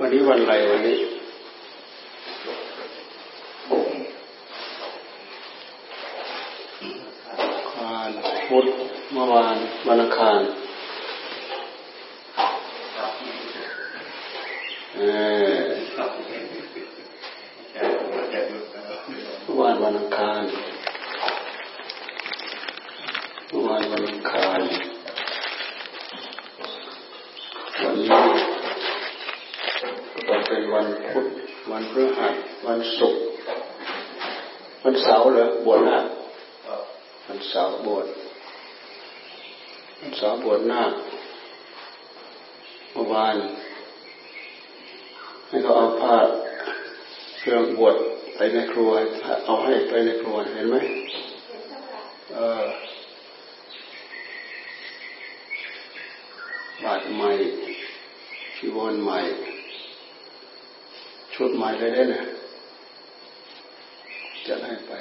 วันนี้วันอะไรวันนี้พุธเมื่อวานวันอังคารเมื่อวานวันอังคารเมื่อวานวันอังคารวันนี้ต้องเป็นวันพุธวันพฤหัสวันศุกร์วันเสาร์เหรอบวชหน้าวันเสาร์บวชวันเสาร์บวชหน้าเมื่อวานให้เขาเอาผ้าเครื่องบวชไปในครัวเอาให้ไปในครัวเห็นไหมเออบาดใหม่ชีวรใหม่ ชุดใหม่เลยได้นะจะให้ไป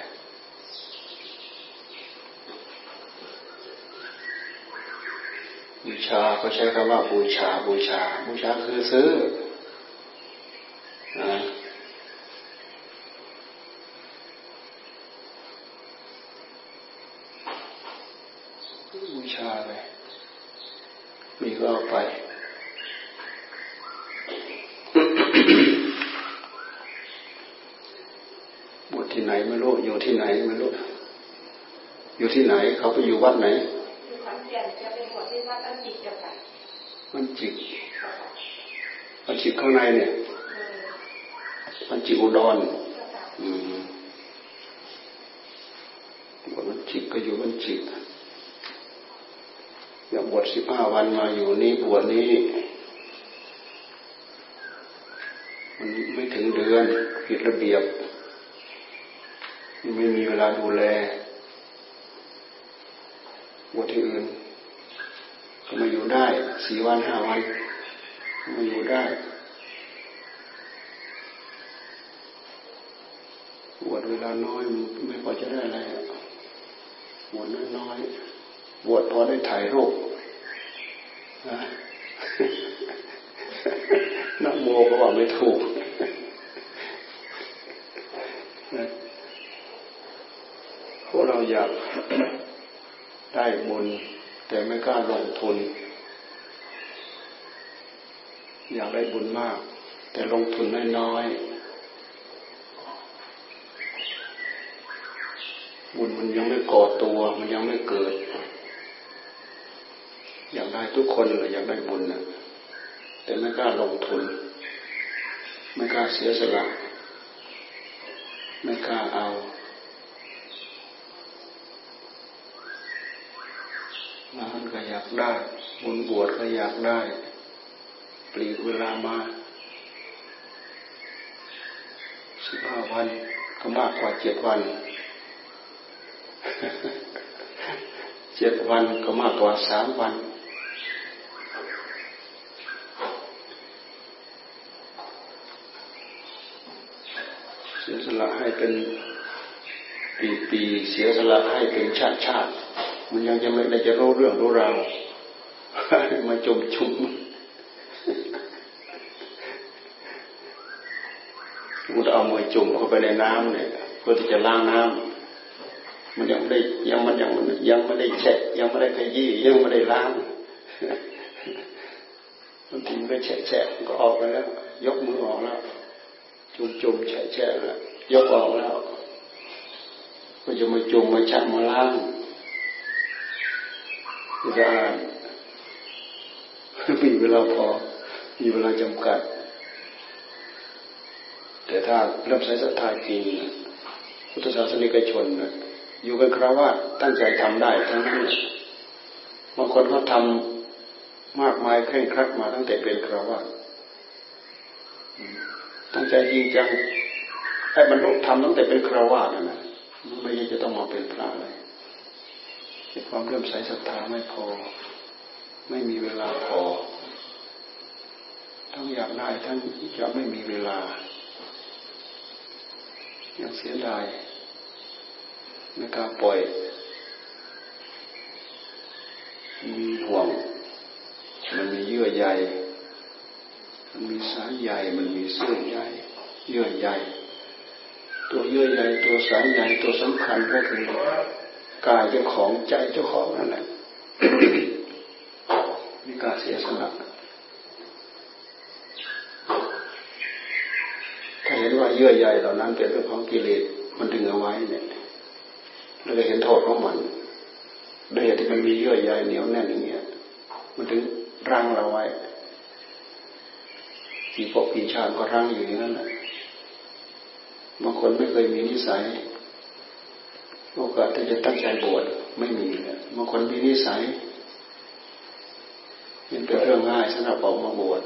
บูชาเขาใช้คำว่าบูชาบูชา บูชาคือซื้อนะบูชาเลยมีก็เอาไป บวชที่ไหนไม่รู้ อยู่ที่ไหนไม่รู้ อยู่ ที่ไหน เขาไปอยู่วัดไหนอยู่ขอนแก่นจะเป็นบวชที่วัดอันจิกเจ้าค่ะมันจิกมันจิกข้างในเนี่ย มันจิกอุดรอืมบวชมันจิกก็อยู่มันจิกอย่าบวชสิบห้าวันมาอยู่นี่บวชนี้มันไม่ถึงเดือนผิดระเบียบ ไม่มีเวลาดูแล บวชที่อื่นก็มาอยู่ได้สี่วันห้าวันมาอยู่ได้บวชเวลาน้อยไม่พอจะได้อะไรบวชน้อยๆบวชพอได้ถ่ายรูปนะนักโมก็ว่าไม่ถูกพวกเราอยาก ได้บุญ แต่ไม่กล้าลงทุน อยากได้บุญมาก แต่ลงทุนน้อยๆบุญมันยังไม่ก่อตัวมันยังไม่เกิด อยากได้ทุกคนเลยอยากได้บุญนะแต่ไม่กล้าลงทุน ไม่กล้าเสียสละ ไม่กล้าเอา งานก็อยากได้บุญบวชก็อยากได้ ปลีกเวลามาสิบห้าวันก็มากกว่าเจ็ดวันเจ็ดวันก็มากกว่าสามวันเสียสละให้เป็นปีปีๆเสียสละให้เป็นชาติชาติ มันยังจะไม่ได้จะรู้เรื่องรู้ราวมาจมชุมมุดเอามือจุ่มเข้าไปในน้ำเนี่ยเพื่อที่จะล้างน้ำมันยังไม่ได้ยังมันยังยังไม่ได้เช็ดยังไม่ได้ขยี้ยังไม่ได้ล้างบางทีมันก็แฉะแฉะก็ออกไปแล้ว ยกมือออกแล้ว จุ่มจุ่มแฉะแฉะแล้วยกออกแล้วก็จะมาจุ่มมาชักมาล้าง จะอ่านมีเวลาพอ มีเวลาจำกัด แต่ถ้าเริ่มใช้ศรัทธาจริงพุทธศาสนิกชนอยู่เป็นคราวาสตั้งใจทำได้ทั้งนั้นบางคนเขาทำมากมายเคร่งครัดมาตั้งแต่เป็นคราวาสตั้งใจจริงจังให้บรรลุธรรมตั้งแต่เป็นคราวาสนะไม่ใช่จะต้องมาเป็นพระเลย ความเริ่มใสศรัทธาไม่พอ ไม่มีเวลาพอ ทั้งอยากได้ทั้งจะไม่มีเวลา ยังเสียดายไม่กล้าปล่อย มีห่วง มันมีเยื่อใยมันมีสายใหญ่มันมีเสื้อใหญ่เยื่อใหญ่ตัวเยื่อใหญ่ตัวสายใหญ่ตัวสำคัญก็คือ กายเจ้าของใจเจ้าของนั่นแหละมีการเสียสละถ้าเห็นว่าเยื่อใหญ่เหล่านั้นเป็นเรื่องของกิเลสมันดึงเอาไว้เนี่ยเราจะเห็นโทษของมันด้วยเหตุที่มันมีเยื่อใยเหนียวแน่นอย่างเงี้ย มันถึงรั้งเราไว้กี่ปกกี่ชาติก็รั้งอยู่อย่างนั้นแหละบางคนไม่เคยมีนิสัย โอกาสที่จะตั้งใจบวชไม่มีเลยบางคนมีนิสัยมันเป็นเรื่องง่ายสำหรับออกมาบวช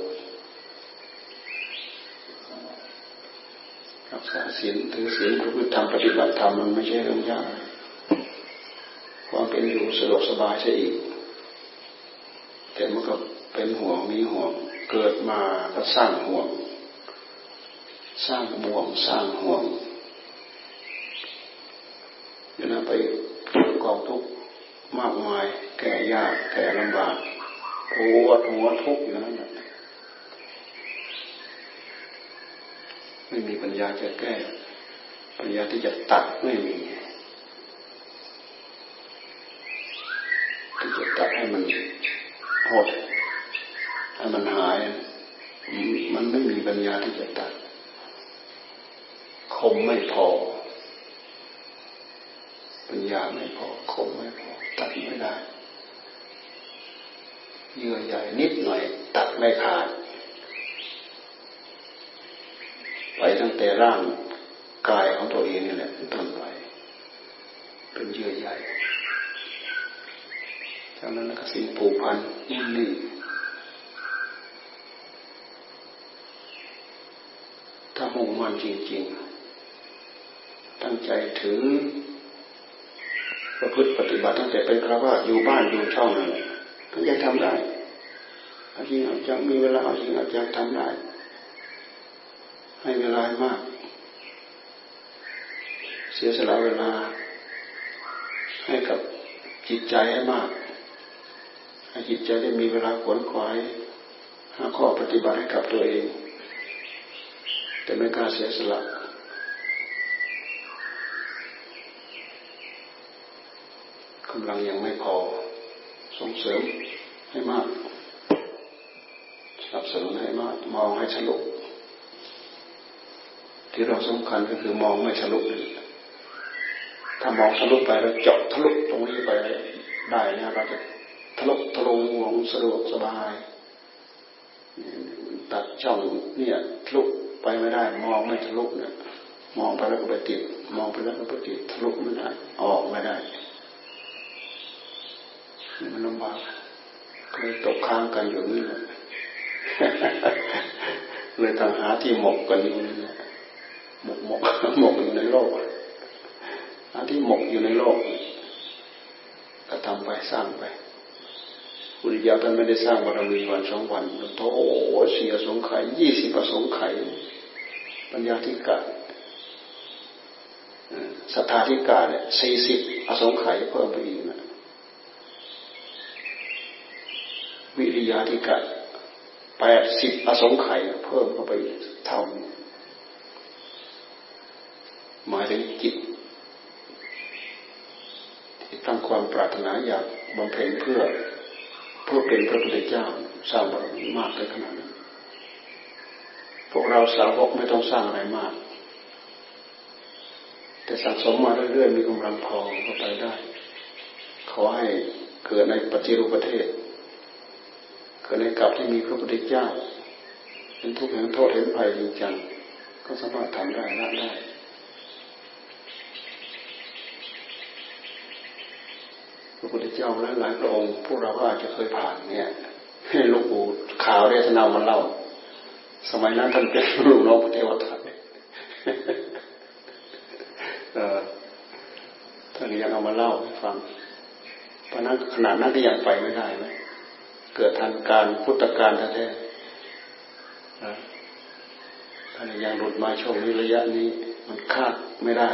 รักษาศีลถือศีลประพฤติธรรมปฏิบัติธรรมมันไม่ใช่เรื่องยากความเป็นอยู่สะดวกสบายใช่อีก แต่มันก็เป็นห่วงมีห่วงเกิดมาก็สร้างห่วง สร้างบ่วงสร้างห่วง นะไปกองทุกข์มากมาย แก่ยากแก่ลำบากปวดหัวทุกข์อยู่นั่นแหละไม่มีปัญญาจะแก้ ปัญญาที่จะตัดไม่มีที่จะตัดให้มันหดให้มันหาย มันไม่มีปัญญาที่จะตัด คมไม่พอ ปัญญาไม่พอคมไม่พอตัดไม่ได้เยื่อใหญ่นิดหน่อย ตัดไม่ขาด ไปตั้งแต่ร่างกายของตัวเองนี่แหละต้นไปเป็นเยื่อใหญ่จากนั้นก็สิ่งผูกพันนิ่งถ้ามุ่งมั่นจริง ๆ ตั้งใจถึง ประพฤติปฏิบัติตั้งแต่เป็นคราวาอยู่บ้านอยู่ช่องนั่นแหละทั้งใจทำได้เอาจริงเอาจังมีเวลาเอาจริงเอาจังทำได้ ให้เวลามาก เสียสละเวลา ให้กับจิตใจให้มาก ให้จิตใจได้มีเวลาขวนขวายหาข้อปฏิบัติให้กับตัวเอง แต่ไม่กล้าเสียสละ กำลังยังไม่พอส่งเสริมให้มากสนับสนุนให้มาก มองให้ฉลุที่เราสำคัญก็คือมองไม่ฉลุถ้ามองทะลุไปแล้วเจาะทะลุตรงนี้ไปได้นะเราจะทะลุทะลวงสะดวกสบายตัดช่องเนี่ยทะลุไปไม่ได้ มองไม่ทะลุเนี่ยมองไปแล้วก็ไปติด มองไปแล้วก็ไปติดทะลุไม่ได้ ออกไม่ได้ มันลำบากเลยตกค้างกันอยู่นี่แหละเลยต้องหาที่หมกกันอยู่นี่แหละหมกหมกหมกอยู่ในโลกหาที่หมกอยู่ในโลก ก็ทำไปสร้างไปพุทธิยาท่านไม่ได้สร้างบารมีวันสองวันโอ้เสียสงไข่ยี่สิบประสงไข่ปัญญาธิกาศรัทธาธิกาเนี่ยสี่สิบอสงไข่เพิ่มไปอีกนะ วิริยาธิกาแปดสิบอสงไข่เพิ่มเข้าไปเท่าหมายถึงจิตที่ตั้งความปรารถนาอยากบำเพ็ญเพื่อเพื่อเป็นพระพุทธเจ้าสร้างบารมีมากเลยขนาดนั้นพวกเราสาวกไม่ต้องสร้างอะไรมาก แต่สั่งสมมาเรื่อยๆมีกำลังพอก็ไปได้ ขอให้เกิดในปฏิรูปประเทศ เกิดในกับที่มีพระพุทธเจ้าเป็นทุกข์เห็นโทษเห็นภัยจริงจังก็สามารถทำได้ละได้พระพุทธเจ้าหลายพระองค์พวกเราก็อาจจะเคยผ่านเนี่ยให้ลูกปู่ข่าวเรศนามาเล่า สมัยนั้นท่านเป็นลูกน้องพระเทวทัตท่านยังเอามาเล่าให้ฟังเพราะนั้นขนาดนั้นก็ยังไปไม่ได้ไหม เกิดทันการพุทธการแท้ๆท่านยังหลุดมาช่วงนี้ระยะนี้ มันคาดไม่ได้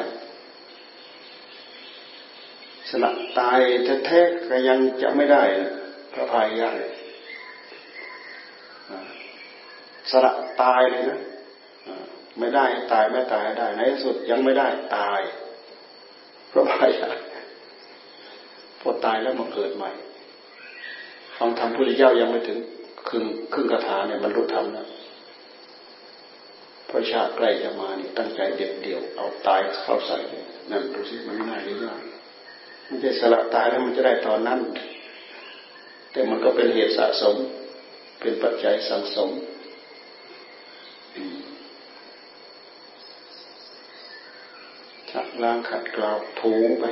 สละตายแท้ๆก็ยังจะไม่ได้พระพายยะสสละตายเลยนะไม่ได้ตายไม่ตายได้ในที่สุดยังไม่ได้ตายพระอะไรพอตายแล้วมาเกิดใหม่ ฟังธรรมพุทธเจ้ายังไม่ถึงครึ่งครึ่งคาถาเนี่ยบรรลุธรรมนะพระชาติใกล้จะมานี่ตั้งใจเด็ดเดี่ยวเอาตายเข้าใส่นั่นดูสิมันง่ายหรือยากไม่ใช่สละตายแล้วมันจะได้ตอนนั้น แต่มันก็เป็นเหตุสะสม เป็นปัจจัยสังสมชักล้างขัดกลาวถูไป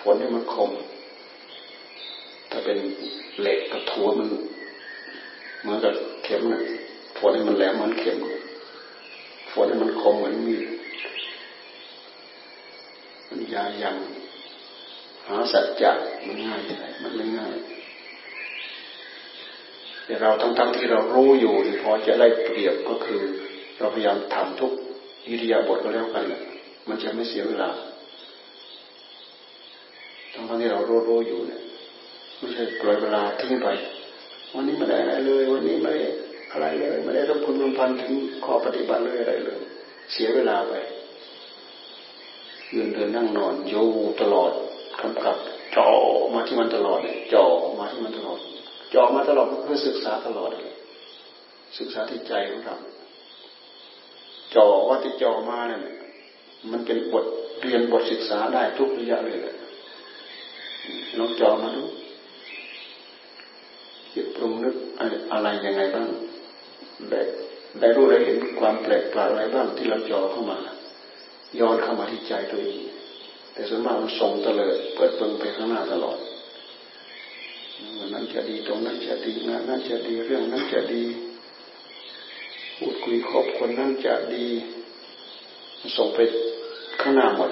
ฝนให้มันคม ถ้าเป็นเหล็กกับถัวมันเหมือนกับเข็มนะฝนให้มันแหลมเหมือนเข็มฝนให้มันคมเหมือนมีดมันยายังหาสัจจะมันง่ายมันไม่ง่ายแต่เราทั้งๆทที่เรารู้อยู่พอจะได้เปรียบก็คือ เราพยายามทำทุกอิริยาบถก็แล้วกันแหละมันจะไม่เสียเวลาทั้งๆที่เรารู้รู้อยู่เนี่ย ไม่ใช่ปล่อยเวลาทิ้งไป วันนี้ไม่ได้อะไรเลย วันนี้ไม่ได้อะไรเลยไม่ได้รับคุณรพันถึงข้อปฏิบัติเลยอะไรเลย เสียเวลาไปยืนเดินนั่งนอนอยู่ตลอดกำกับจ่อมาที่มันตลอดเนี่ยจ่อมาที่มันตลอดจ่อมาตลอดก็คือศึกษาตลอดศึกษาที่ใจของเราจ่อว่าที่จ่อมาเนี่ยมันเป็นบทเรียนบทศึกษาได้ทุกระยะเลยลองจ่อมาดู ตรุงนึกอะไรยังไงบ้างได้ได้รู้ได้เห็นความแปลกประหลาดอะไรบ้างที่เราจอเข้ามา ย้อนเข้ามาที่ใจตัวเองแต่ส่วนมากมันส่งตะเลยเปิดเปิงไปข้างหน้าตลอดวันนั้นจะดีตรงนั้นจะดีงานนั้นจะดีเรื่องนั้นจะดีพูดคุยคบคนนั้นจะดีส่งไปข้างหน้าหมด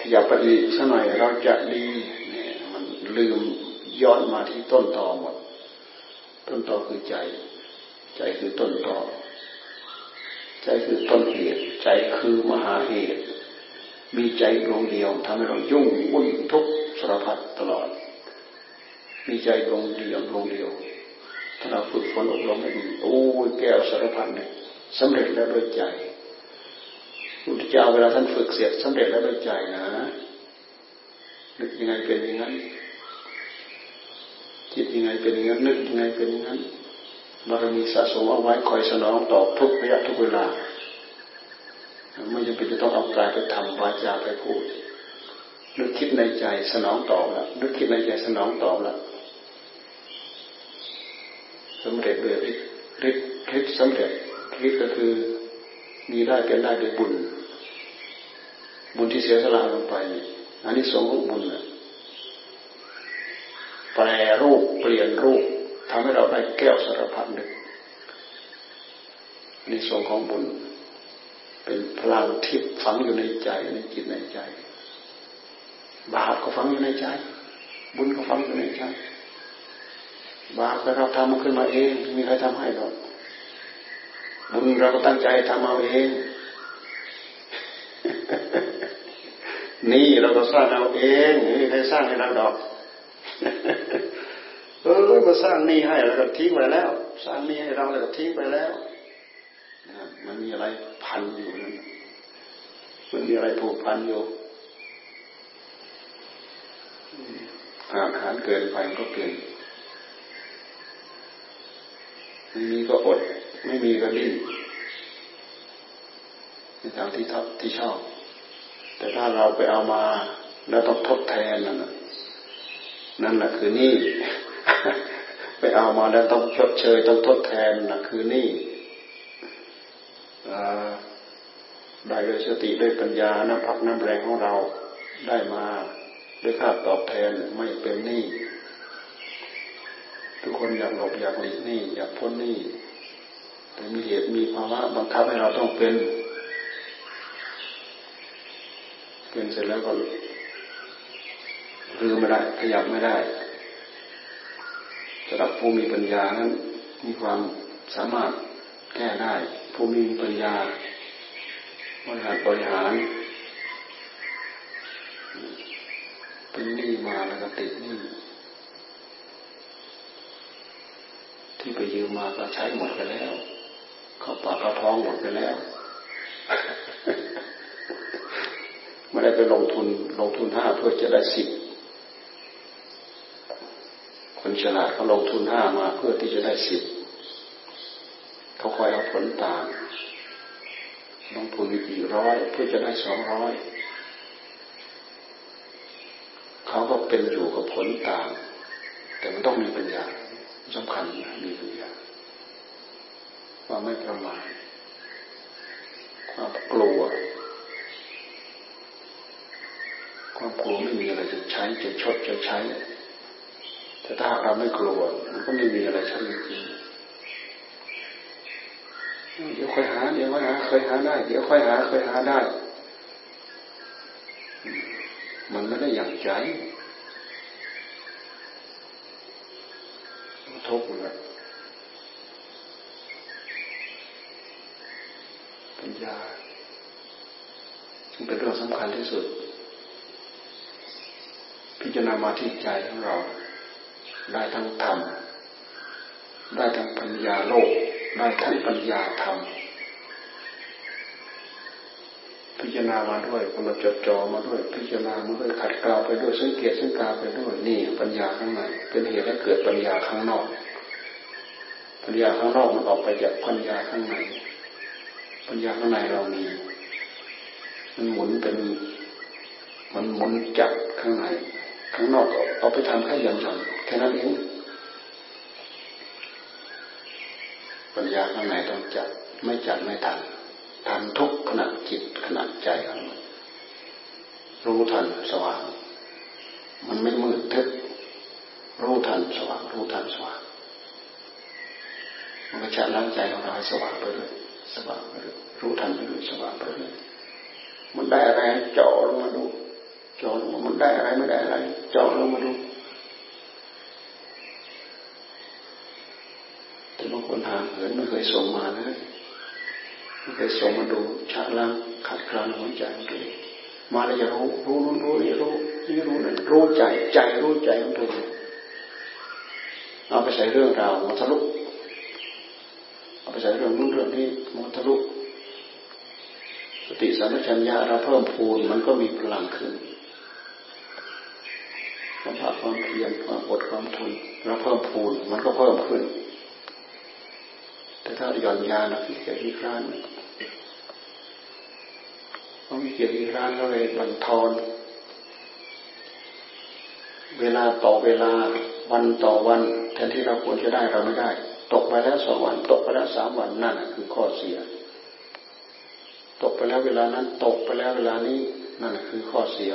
ขยับไปอีกสักหน่อยเราจะดีเนี่ยมันลืม ย้อนมาที่ต้นตอหมด ต้นตอคือใจ ใจคือต้นตอใจคือต้นเหตุ ใจคือมหาเหตุ มีใจดวงเดียวทำให้เรายุ่งวุ่นทุกสารพัดตลอด มีใจดวงเดียวดวงเดียว ถ้าเราฝึกฝนอบรมให้ดีโอ้ยแก้วสารพัดเนี่ยสำเร็จแล้วโดยใจพุทธเจ้าเวลาท่านฝึกเสร็จสำเร็จแล้วด้วยใจนะนึกยังไงเป็นอย่างนั้น คิดยังไงเป็นอย่างนั้นนึกยังไงเป็นอย่างนั้นบารมีสะสมเอาไว้คอยสนองตอบทุกระยะทุกเวลาไม่จำเป็นจะต้องเอากายไปทำวาจาไปพูดนึกคิดในใจสนองตอบล้วนึกคิดในใจสนองตอบล้วสำเร็จด้วยฤทธิ์ฤทธิ์สำเร็จฤทธิ์ก็คือมีได้เป็นได้ด้วยบุญ บุญที่เสียสละลงไปอันนี้สงของบุญแปล แปรูปเปลี่ยนรูปทำให้เราได้แก้วสารพัดหนึ่งนี่สงของบุญ เป็นพลังทิพย์ฝังอยู่ในใจในจิตในใจ บาปก็ฝังอยู่ในใจ บุญก็ฝังอยู่ในใจ บาปเราทำมันขึ้นมาเองมีใครทำให้หรอกบุญเราก็ตั้งใจทำเอาเอง นี่เราก็สร้างเอาเองไม่มีใครสร้างให้เราดอก เออมาสร้างนี่ให้แล้วก็ทิ้งไปแล้ว สร้างนี่ให้เราแล้วก็ทิ้งไปแล้วมันมีอะไรพันอยู่นั่นมันมีอะไรผูกพันอยู่อาหารเกินไปมันก็เกินไม่มีก็อด ไม่มีก็ดิ้นในทางที่ทับที่ชอบ แต่ถ้าเราไปเอามา แล้วต้องทดแทนนั่นนั่ นั่นแหละคือนี่ไปเอามาแล้วต้องชดเชยต้องทดแทนนั่นคือนี่ได้ด้วยสติด้วยปัญญาน้ำพักน้ำแรงของเราได้มาด้วยค่าตอบแทนไม่เป็นหนี้ทุกคนอยากหลบอยากหลีกหนี้อยากพ้นหนี้แต่มีเหตุมีภาวะบังคับให้เราต้องเป็น เป็นเสร็จแล้วก็ ลืมไม่ได้ขยับไม่ได้สำหรับผู้มีปัญญานั้นมีความสามารถแก้ได้ ผู้มีปัญญาบริหารบริหารเป็นหนี้มาแล้วก็ติดหนี้ที่ไปยืมมาก็ใช้หมดไปแล้ว เขาปากกระท้องหมดไปแล้ว ไม่ได้ไปลงทุนลงทุนห้าเพื่อจะได้สิบ คนฉลาดเขาลงทุนห้ามาเพื่อที่จะได้สิบเขาคอยเอาผลต่างลงทุนกี่ร้อยเพื่อจะได้สองร้อยเขาก็เป็นอยู่กับผลต่าง แต่มันต้องมีปัญญาสำคัญมีปัญญาว่าไม่ประมาทความกลัว ความกลัวไม่มีอะไรจะใช้จะชดจะใช้ แต่ถ้าเราไม่กลัวมันก็ไม่มีอะไรใช้จริงเดี๋ยวค่อยหาเดี๋ยวค่อยหาเคยหาได้ เดี๋ยวค่อยหาเคยหาได้ มันไม่ได้อย่างใจทุกข์เลยปัญญาเป็นเรื่องสำคัญที่สุด พิจารณามาที่ใจของเรา ได้ทั้งธรรม ได้ทั้งปัญญาโลก ได้ทั้งปัญญาธรรม พิจารณามาด้วยกำหนดจดจ่อมาด้วย พิจารณามาด้วยขัดเกลาไปด้วยสังเกตสังกาไปด้วยนี่ปัญญาข้างในเป็นเหตุให้เกิดปัญญาข้างนอก ปัญญาข้างนอกมันออกไปจากปัญญาข้างใน ปัญญาข้างในเรามีมันหมุนเป็นมันหมุนจับข้างในข้างนอกก็เอาไปทำแค่ยันยัน ค่นั้นเองปัญญาข้างในต้องจับไม่จับไม่ทันทันทุกขณะจิตขณะใจของมันรู้ทันสว่าง มันไม่มืดทึบรู้ทันสว่างรู้ทันสว่างมันก็จะล้างใจของเราให้สว่างไปเลยสว่างไปเลยรู้ทันไปเลยสว่างไปเลยมันได้อะไรจาะลงมาดูจาะลงมามันได้อะไรไม่ได้อะไรจาะลงมาดูแต่บางคน เหินไม่เคยส่งมาเลยไม่เคยส่งมาดูชะล้างขัดคลานหัวใจของตัวเองมาแล้วจะรู้รู้นู้นรู้นี่รู้นี่รู้นั่นรู้ใจใจรู้ใจของตัวเองเอาไปใส่เรื่องราวมาทะลุเอาไปใส่เรื่องนู้นเรื่องนี้มันทะลุสติสัมปชัญญะเราเพิ่มพูนมันก็มีพลังขึ้นความภาคความเพียรความอดความทนเราเพิ่มพูนมันก็เพิ่มขึ้น แต่ถ้าหย่อนยานะขี้เกียจขี้คร้านต้องขี้เกียจขี้คร้านก็เลยบันทอนเวลาต่อเวลาวันต่อวันแทนที่เราควรจะได้เราไม่ได้ ตกไปแล้วสองวัน ตกไปแล้วสามวันนั่นคือข้อเสีย ตกไปแล้วเวลานั้น ตกไปแล้วเวลานี้นั่นคือข้อเสีย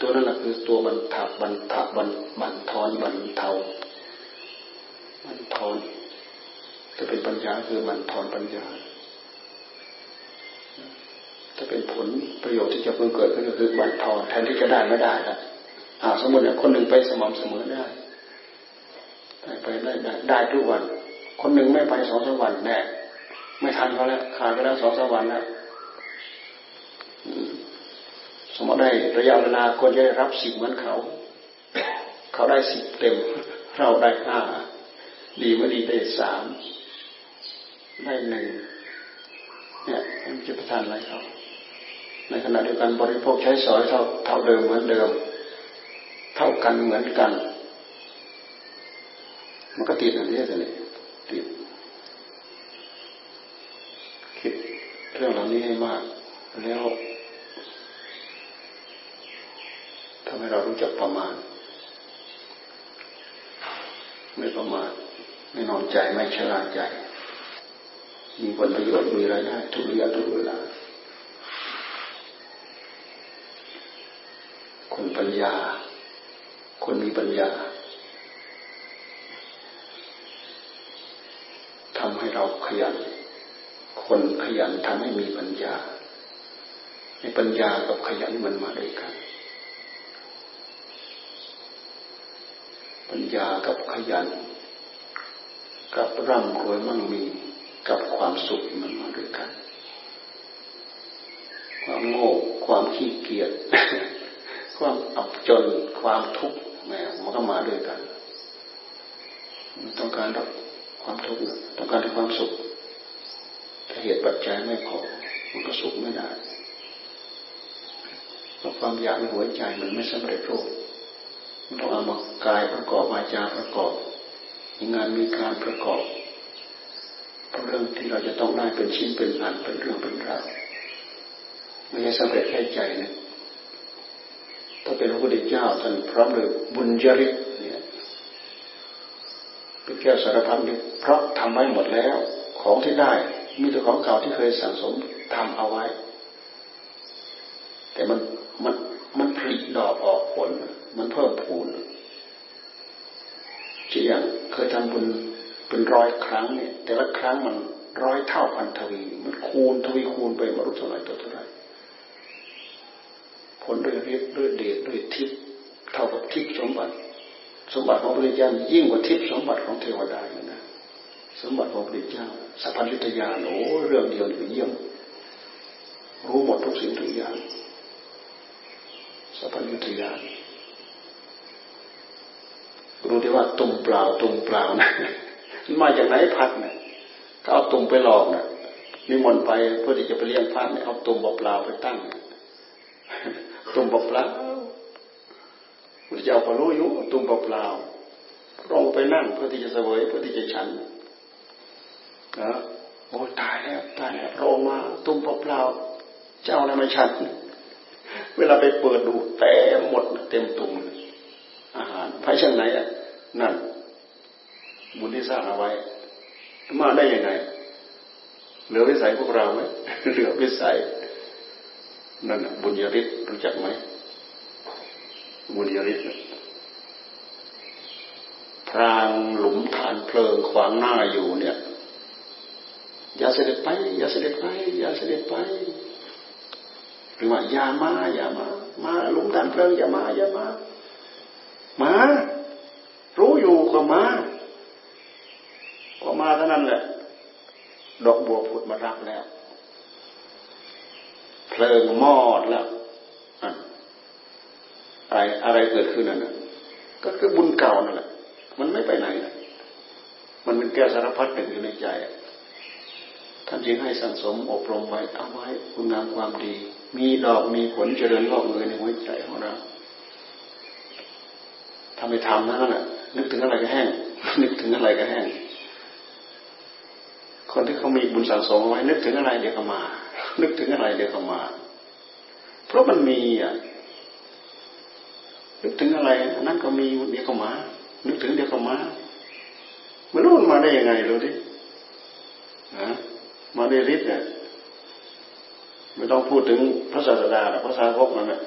ตัวนั้นแหละคือตัวบรรทับบรรทับบรรบันทอนบรรเทาบรรทอน จะเป็นปัญญาคือบรรทอนปัญญาจะเป็นผลประโยชน์ที่จะเพิ่งเกิดขึ้นก็คือบรรทอนแทนที่จะได้ไม่ได้ละอ่าสมมติเนี่ยคนหนึ่งไปสม่ำเสมอได้ได้ไปได้ได้ได้ทุกวัน คนหนึ่งไม่ไปสองสามวันแน่ไม่ทันเขาแล้วขาดไปแล้วสองสามวันแล้วสมมติได้ระยะเวลาคนจะได้รับสิบเหมือนเขา เขาได้สิบเต็ม เราได้ห้าดีไม่ดีได้สาม ได้หนึ่งเนี่ยมันจะประทานอะไรเขาในขณะเดียวกันบริโภคใช้สอยเท่าเท่าเดิมเหมือนเดิม เท่ากันเหมือนกัน มันก็ติดอันนี้สิเนี่ติดคิดเรื่องเหล่านี้ให้มาก แล้วทำให้เรารู้จักประมาณ ไม่ประมาทไม่นอนใจไม่ชราใจ มีผลประโยชน์มีรายได้ทุกระยะทุกเวลาคนปัญญา คนมีปัญญาทำให้เราขยัน คนขยันทำให้มีปัญญา ในปัญญากับขยันมันมาด้วยกัน ปัญญากับขยัน กับร่ำรวยมั่งมี กับความสุขมันมาด้วยกัน ความโง่ความขี้เกียจความอับจนความทุกข์แมมันก็มาด้วยกันต้องการความทุกข์ต้องการความสุขถ้าเหตุปัจจัยไม่พอมันก็สุขไม่ได้เพราะความอยากในหัวใจมันไม่สำเร็จรูปมันต้องเอามากายประกอบวาจาประกอบมีงานมีการประกอบ เพราะเรื่องที่เราจะต้องได้เป็นชิ้นเป็นอันเป็นเรื่องเป็นราวไม่ใช่สำเร็จแค่ใจนะถ้าเป็นพระพุทธเจ้าท่านพร้อมด้วยบุญจริตเนี่ยเป็นแก้วสารพัดนี่เพราะทำไว้หมดแล้ว ของที่ได้มีแต่ของเก่าที่เคยสั่งสมทำเอาไว้ แต่มันมันมันผลิดอกออกผล มันเพิ่มพูนเช่นอย่างเคยทำบุญ เป็นร้อยครั้งเนี่ย แต่ละครั้งมันร้อยเท่าพันทวี มันคูณทวีคูณไปมารู้เท่าไรตัวเท่าไรผลด้วยฤทธิ์ด้วยเดชด้วยทิพย์เท่ากับทิพย์สมบัติ สมบัติของพระพุทธเจ้ายิ่งกว่าทิพย์สมบัติของเทวดาเลยนะสมบัติของพระพุทธเจ้าสัพพัญญุตยานโอ้เรื่องเดียวอยู่เยี่ยม รู้หมดทุกสิ่งทุกอย่างสัพพัญญุตยานรู้ได้ว่าตุ่มเปล่าตุ่มเปล่านะ มันมาจากไหนพัดเนี่ยก็เอาตุ่มไปหลอกเนะนิมนต์ไปเพื่อที่จะไปเลี้ยงพระเนี่ยเอาตุ่มเปล่าไปตั้งตุ่มเปล่าพุทธเจ้าก็รู้อยู่ตุ่มเปล่าลงไปนั่งเพื่อที่จะเสวยเพื่อที่จะฉันนะโอ้ตายแล้วตายแล้วลงมาตุ่มเปล่าเจ้าอะไรมาฉัน เวลาไปเปิดดูเต็มหมดเต็มตุ่มอาหารไปช่างไหนอะนั่น บุญที่สร้างเอาไว้ มาได้ยังไง เหลือวิสัยพวกเราไหมเหลือวิสัยนั่นบุญยริศรู้จักไหมบุญยริศพรางหลุมฐานเพลิงขวางหน้าอยู่เนี่ยอย่าเสด็จไป อย่าเสด็จไป อย่าเสด็จไปหรือว่าอย่ามาอย่ามา มาหลุมฐานเพลิงอย่ามาอย่ามา มา รู้อยู่ก็มาพอมา เท่านั้นแหละ ดอกบัวผุดมารับแล้ว เพลิงมอดแล้วอะไรอะไรเกิดขึ้นนั่นนะก็คือบุญเก่านั่นแหละ มันไม่ไปไหน มันเป็นแก้วสารพัดหนึ่งอยู่ในใจ ท่านจึงให้สังสมอบรมไว้เอาไว้คุณงามความดี มีดอกมีผลเจริญงอกเงยในหัวใจของเราทำไปทำนั่นแหละนึกถึงอะไรก็แห้ง นึกถึงอะไรก็แห้ง คนที่เขามีบุญสังสมไว้นึกถึงอะไรเดี๋ยวก็มา นึกถึงอะไรเดี๋ยวก็มา เพราะมันมีอะนึกถึงอะไรนั้นก็มีเดี๋ยวก็มา นึกถึงเดี๋ยวก็มาไม่รู้มันมาได้ยังไงรู้ดิฮะมาได้ฤทธิ์เนี่ยไม่ต้องพูดถึงพระศาสดาพระสาวกนั่นแหละ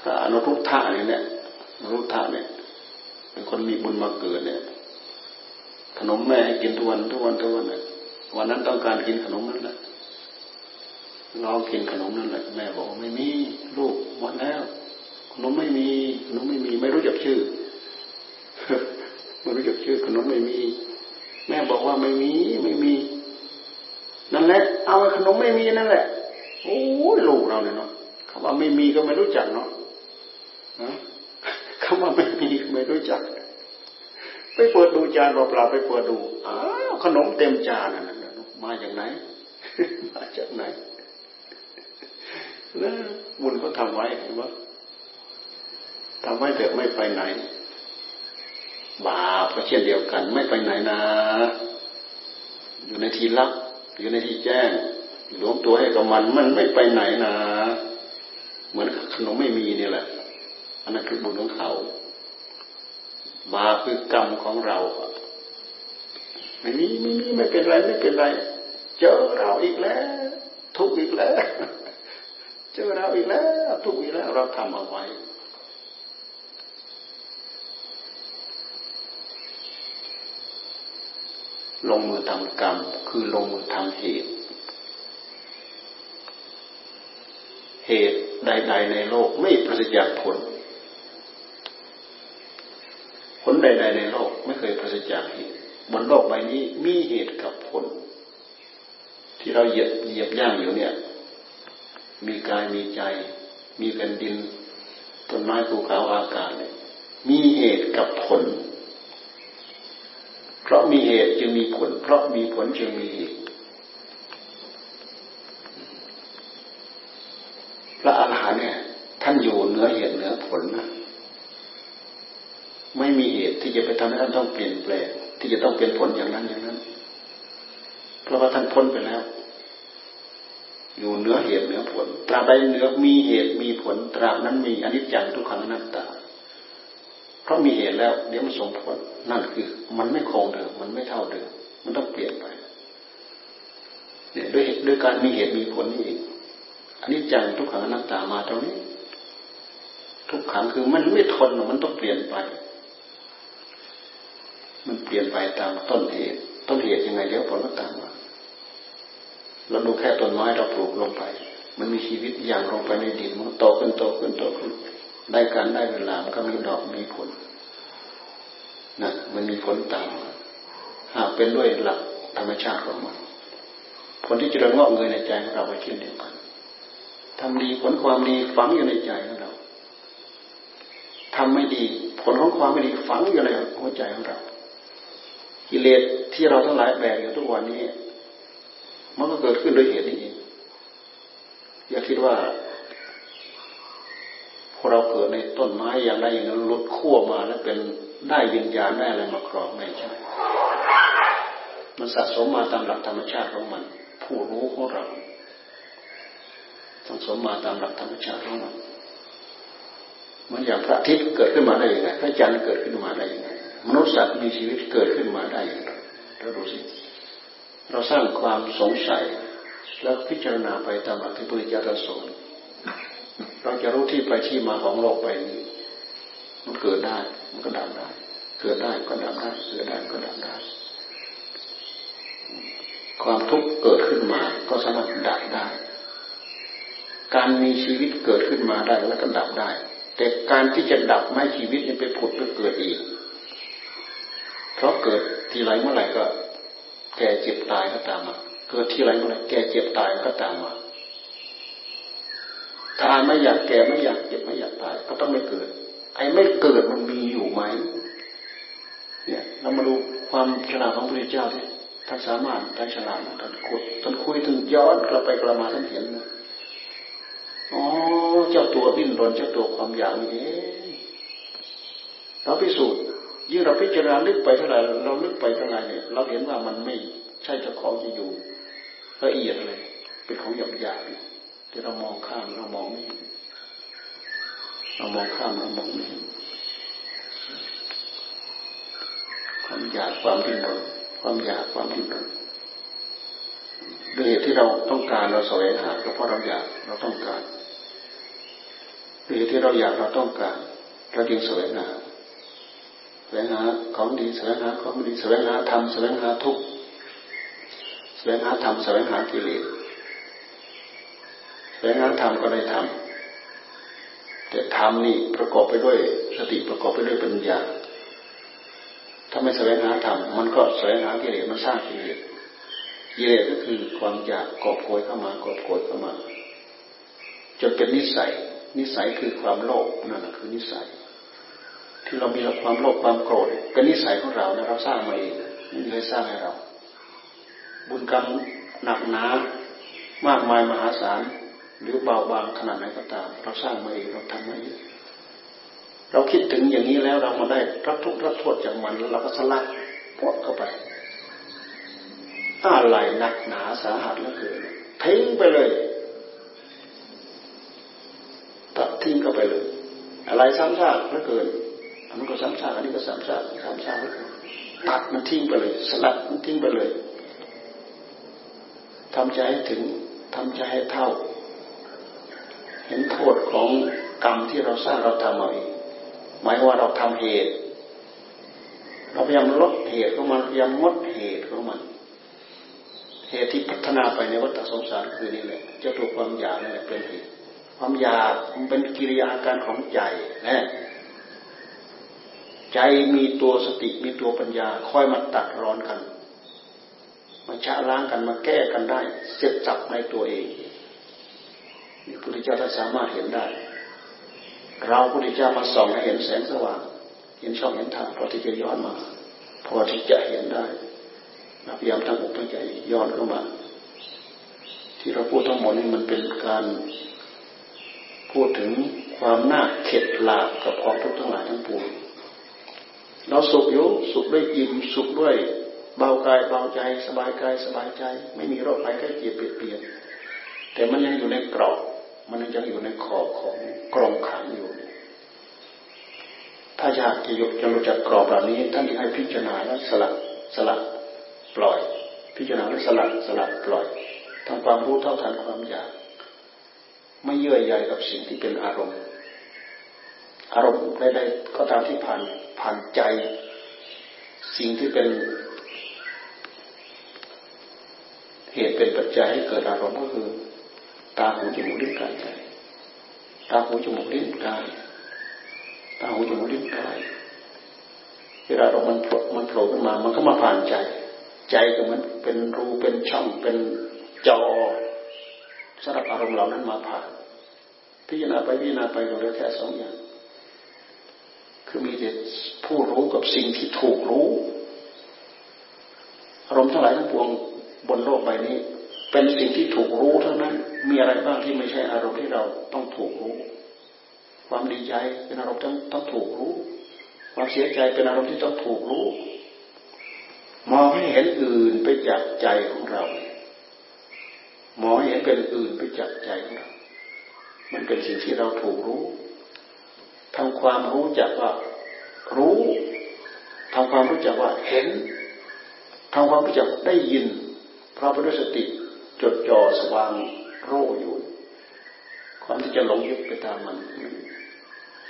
พระอนุรุทธะเนี่ยอนุรุทธะเนี่ยเป็นคนมีบุญมาเกิดเนี่ย ขนมแม่ให้กินทุกวันทุกวันทุกวันวันนั้นต้องการกินขนมนั่นแหละลองกินขนมนั่นแหละแม่บอกไม่มีลูกหมดแล้วขนมไม่มีขนมไม่มี ไม่รู้จักชื่อไม่รู้จักชื่อขนมไม่มี แม่บอกว่าไม่มีไม่มี นั่นแหละ เอาขนมไม่มีนั่นแหละโอ้ยลูกเราเนี่ยเนาะคำว่าไม่มีก็ไม่รู้จักเนาะคำว่าไม่มีไม่รู้จัก ไปเปิดดูจานเปล่าไปเปิดดูอ้าวขนมเต็มจานนั่นมาจากไหนมาจากไหนนะบุญเขาทำไว้เห็นไหมทำไว้เถอะไม่ไปไหน บาปก็เช่นเดียวกัน ไม่ไปไหนนะ อยู่ในที่ลับอยู่ในที่แจ้งหลวมตัวให้กับมัน มันไม่ไปไหนนะ เหมือนขนมไม่มีนี่แหละ อันนั้นคือบุญของเขา บาปคือกรรมของเราไม่มีไม่มีไม่เป็นไรไม่เป็นไร เจอเราอีกแล้ว ทุกอีกแล้ว เจอเราอีกแล้ว ทุกอีกแล้ว เราทำเอาไว้ลงมือทำกรรม คือลงมือทำเหตุ เหตุใด ๆ ในโลกไม่ประสิทธิ์ผล ผลใด ๆ ในโลก ไม่เคยประสิทธิ์จากเหตุบนโลกใบนี้ มีเหตุกับผล ที่เราเหยียบเหยียบย่างอยู่เนี่ย มีกายมีใจ มีแผ่นดินต้นไม้ภูเขาอากาศเนี่ยมีเหตุกับผล เพราะมีเหตุจึงมีผล เพราะมีผลจึงมีเหตุพระอาหารหันต์เนี่ย ท่านอยู่เหนือเหตุเหนือผลนะไม่มีเหตุที่จะไปทำให้ท่านต้องเปลี่ยนแปลงที่จะต้องเป็นผลอย่างนั้นอย่างนั้น เพราะว่าท่านพ้นไปแล้ว อยู่เหนือเหตุเหนือผล ตราบใดเหนือมีเหตุมีผล ตราบนั้นมีอนิจจังทุกขังอนัตตา เพราะมีเหตุแล้ว เดี๋ยวมันส่งผลนั่นคือ มันไม่คงเดิมมันไม่เท่าเดิมมันต้องเปลี่ยนไปเนี่ยด้วยด้วยการมีเหตุมีผลนี่เองอันนี้จังทุกขังอนัตตามาตรงนี้ ทุกขังคือมันไม่ทนมันต้องเปลี่ยนไป มันเปลี่ยนไปตามต้นเหตุ ต้นเหตุยังไงเดี๋ยวผลก็ตามมา เราดูแค่ต้นไม้เราปลูกลงไป มันมีชีวิตอย่างลงไปในดินมันโตขึ้นโตขึ้นโตขึ้น ได้การได้เวลามันก็มีดอกมีผลนะมันมีผลตามหากเป็นด้วยหลักธรรมชาติของมันผลที่จะระงอกเงยในใจของเราไปเช่นเดียวกันทำดีผลความดีฝังอยู่ในใจของเราทำไม่ดีผลของความไม่ดีฝังอยู่ในหัวใจของเรา กิเลสที่เราทั้งหลายแบกอยู่ทุกวันนี้ มันก็เกิดขึ้นโดยเหตุนี้เองอย่าคิดว่าพอเราเกิดในต้นไม้อย่างใดอย่างนั้นลดขั้วมาแล้วเป็นได้วิญญาณได้อะไรมาครองไม่ใช่มันสะสมมาตามหลักธรรมชาติของมัน ผู้รู้ของเราสังสมมาตามหลักธรรมชาติของมันมันอย่างพระอาทิตย์เกิดขึ้นมาได้ยังไงพระจันทร์เกิดขึ้นมาได้ยังไงมนุษย์สัตว์มีชีวิตเกิดขึ้นมาได้ย่างไรเราดูสิ เราสร้างความสงสัย แล้วพิจารณาไปตามอัตถิพุทธเจ้าสอนเราจะรู้ที่ไปที่มาของโลกไปนี้ มันเกิดได้ มันก็ดับได้ เกิดได้ก็ดับได้ เกิดได้ก็ดับได้ ความทุกข์เกิดขึ้นมา ก็สามารถดับได้ การมีชีวิตเกิดขึ้นมาได้แล้วก็ดับได้ แต่การที่จะดับไม่ชีวิตยังไปผุดแล้วเกิดอีก เพราะเกิดทีไรเมื่อไหร่ก็ แก่เจ็บตายก็ตามมาเกิดที่ไรเมื่อไหร่แก่เจ็บตายก็ตามมาถ้าไม่อยากแก่ไม่อยากเจ็บไม่อยากตายก็ต้องไม่เกิด ไอ้ไม่เกิดมันมีอยู่ไหมเนี่ยเรามาดูความฉลาดของพระเจ้าที่ท่านสามารถท่านฉลาดท่านคุยท่านคุยถึงย้อนกลับไปกลับมาท่านเห็นนะอ๋อเจ้าตัวดิ้นรนเจ้าตัวความอยากนี่เราพิสูจน์ ยิ่งเราพิจารณาลึกไปเท่าไหร่เราลึกไปเท่าไหร่เนี่ยเราเห็นว่ามันไม่ใช่เจ้าของจะอยู่ละเอียดเลย เป็นของหยาบหยาบที่เรามองข้ามเรามองไม่เห็นเรามองข้ามเรามองไม่เห็นความอยากความดิ้นรนความอยากความดิ้นรนด้วยเหตุที่เราต้องการเราแสวงหาก็เพราะเราอยากเราต้องการด้วยเหตุที่เราอยากเราต้องการเราจึงแสวงหา แสวงหาของดีแสวงหาของดีแสวงหาธรรมแสวงหาทุกแสวงหาธรรมแสวงหากิเลสแสวงหาธรรมก็ได้ธรรมแต่ธรรมนี่ประกอบไปด้วยสติประกอบไปด้วยปัญญาถ้าไม่แสวงหาธรรมมันก็แสวงหากิเลสมันสร้างกิเลสกิเลสก็คือความอยากกอบโกยเข้ามากอบโกยเข้ามาจนเป็นนิสัย นิสัยคือความโลภนั่นแหละคือนิสัย ที่เรามีความโลภความโกรธเป็นนิสัยของเรานะเราสร้างมาเองไม่มีใครสร้างให้เรา บุญกรรมหนักหนามากมายมหาศาลหรือเบาบางขนาดไหนก็ตาม เราสร้างมาเองเราทำมาเองเราคิดถึงอย่างนี้แล้วเรามาได้รับทุกข์รับโทษจากมันแล้วเราก็สลัดปวดเข้าไปอะไรหนักหนาสาหัสแล้วเกินทิ้งไปเลยตัดทิ้งเข้าไปเลย อะไรซ้ำซากแล้วเกิน อันนั้ก็สามชาติอันนี้ก็สามชาติสามชาติตัดมันทิ้งไปเลย สลัดมันทิ้งไปเลยทำใจให้ถึงทำใจให้เท่า เห็นโทษของกรรมที่เราสร้างเราทำเอาเองหมายว่าเราทำเหตุ เราพยายามลดเหตุของมันพยายามงดเหตุของมัน เหตุที่พัฒนาไปในวัฏสงสารคือนี่แหละจะถูกความอยากนี่แหละเป็นเหตุความอยากมันเป็นกิริยาการของใจนะ ใจมีตัวสติมีตัวปัญญาคอยมาตัดร้อนกันมาชะล้างกันมาแก้กันได้เสร็จจับในตัวเองนี่พุทธเจ้าท่านสามารถเห็นได้ เราพระพุทธเจ้ามาส่องให้เห็นแสงสว่าง เห็นช่องเห็นทางเราที่จะย้อนมา พอที่จะเห็นได้พยายามตั้งอกตั้งใจย้อนเข้ามา ที่เราพูดทั้งหมดนี่มันเป็นการพูดถึงความน่าเข็ดหลาบกับความทุกข์ทั้งหลายทั้งปวง เราสุขอยู่สุขด้วยอิ่มสุขด้วย เบากายเบาใจ สบายกายสบายใจ ไม่มีโรคภัยไข้เจ็บเปลี่ยนเปลี่ยนแต่มันยังอยู่ในกรอบ มันยังอยู่ในขอบของกรองขังอยู่ ถ้าอยากจะยกจะรู้จักกรอบแบบนี้ ท่านให้พิจารณาแล้วสลัดสลัดปล่อย พิจารณาแล้วสลัดสลัดปล่อยทำความรู้เท่าทันความอยาก ไม่เยื่อใยกับสิ่งที่เป็นอารมณ์ อารมณ์ใดๆก็ตามที่ผ่าน ผ่านใจ สิ่งที่เป็นเหตุเป็นปัจจัยให้เกิดอารมณ์ก็คือตาหูจมูกลิ้นกายใจตาหูจมูกลิ้นกายตาหูจมูกลิ้นกายเวลาเรามันมันโผล่ขึ้นมา มันก็มาผ่านใจ ใจก็มันเป็นรูเป็นช่องเป็นจอสำหรับอารมณ์เหล่านั้นมาผ่าน พิจารณาไปพิจารณาไปเราเหลือแค่สองอย่าง คือมีแต่ผู้รู้กับสิ่งที่ถูกรู้อารมณ์ทั้งหลายทั้งปวงบนโลกใบนี้ เป็นสิ่งที่ถูกรู้ทั้งนั้น มีอะไรบ้างที่ไม่ใช่อารมณ์ที่เราต้องถูกรู้ ความดีใจเป็นอารมณ์ต้องต้องถูกรู้ ความเสียใจเป็นอารมณ์ที่ต้องถูกรู้ มองให้เห็นอื่นไปจากใจของเรา มองให้เห็นเป็นอื่นไปจากใจของเรา มันเป็นสิ่งที่เราถูกรู้ ทำความรู้จักว่า รู้ทำความรู้จักว่าเห็นทำความรู้จักได้ยิน เพราะพระสติจดจ่อสว่างโรอยู่ ความที่จะหลงยึดไปตามมัน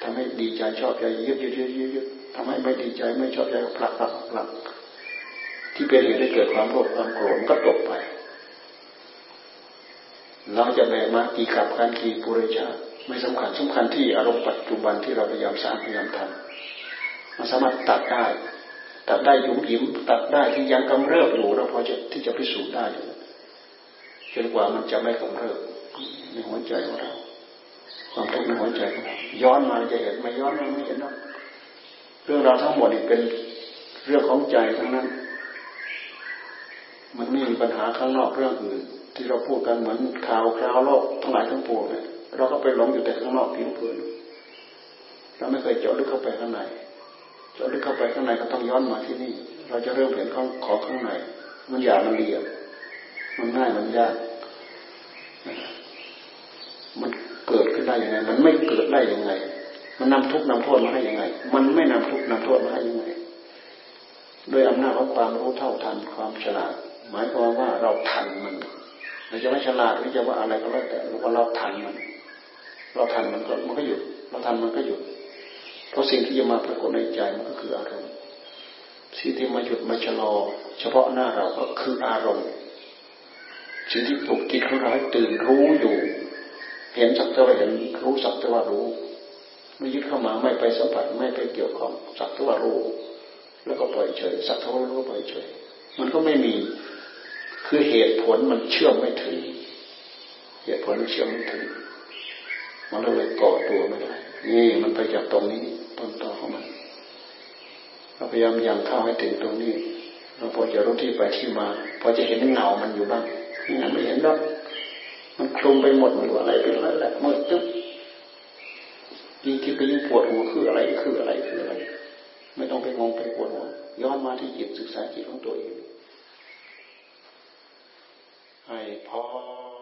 ทำให้ดีใจชอบใจยึดยึดยึดยึดยึดทำให้ไม่ดีใจไม่ชอบใจผลักผลักผลักที่เป็นเหตุให้เกิดความโลภความโกรธก็ตกไป เราจะแบกมากี่ขับการกี่ปุริชา ไม่สำคัญสำคัญที่อารมณ์ปัจจุบันที่เราพยายามสร้างพยายามทำมันสามารถตัดได้ตัดได้ยุ่มยิ้มตัดได้ที่ยังกำเริบอยู่เราพอจะที่จะพิสูจน์ได้จนกว่ามันจะไม่กำเริบในหัวใจของเราความทุกข์ในหัวใจของเราย้อนมาจะเห็นไม่ย้อนมาไม่เห็นหรอกเรื่องราวทั้งหมดนี่เป็นเรื่องของใจทั้งนั้น มันไม่มีปัญหาข้างนอกเรื่องอื่นที่เราพูดกันเหมือนข่าวคราวโลกทั้งหลายทั้งปวงเนี่ย เราก็ไปหลงอยู่แต่ข้างนอกผิวเผินเราไม่เคยเจาะลึกเข้าไปข้างในเจาะลึกเข้าไปข้างในก็ต้องย้อนมาที่นี่ เราจะเริ่มเห็นของของข้างใน มันหยาบมันเรียบมันง่ายมันยาก มันเกิดขึ้นได้ยังไง มันไม่เกิดได้ยังไง มันนำทุกข์นำโทษมาให้ยังไง มันไม่นำทุกข์นำโทษมาให้ยังไงโดยอำนาจของความรู้เท่าทันความฉลาด หมายความว่าเราทันมันเราจะไม่ฉลาดหรือจะว่าอะไรก็แล้วแต่ว่าเราทันมัน เราทันมันก็มันก็หยุดเราทันมันก็หยุด เพราะสิ่งที่จะมาปรากฏในใจมันก็คืออารมณ์สิ่งที่มาหยุดมาชะลอ เฉพาะหน้าเราก็คืออารมณ์สิ่งที่ปลุกจิตของเราให้ตื่นรู้อยู่ เห็นสักแต่ว่าเห็นรู้สักแต่ว่ารู้ไม่ยึดเข้ามาไม่ไปสัมผัสไม่ไปเกี่ยวข้องสักแต่ว่ารู้แล้วก็ปล่อยเฉยสักแต่ว่ารู้ปล่อยเฉยมันก็ไม่มีคือเหตุผลมันเชื่อมไม่ถึงเหตุผลมันเชื่อมไม่ถึง มันเลยก่อตัวไม่ได้นี่มันไปจากตรงนี้ต้นตอของมันเราพยายามยังเข้าให้ถึงตรงนี้ เราพอจะรู้ที่ไปที่มา พอจะเห็นเงามันอยู่บ้างยังไม่เห็นหรอกมันคลุมไปหมดมันว่าอะไรเป็นอะไรแหละหมดตึ๊บยิ่งคิดไปยิ่งปวดหัวคืออะไรคืออะไรคืออะไร ไม่ต้องไปงงไปปวดหัวย้อนมาที่จิตศึกษาจิตของตัวเองให้พร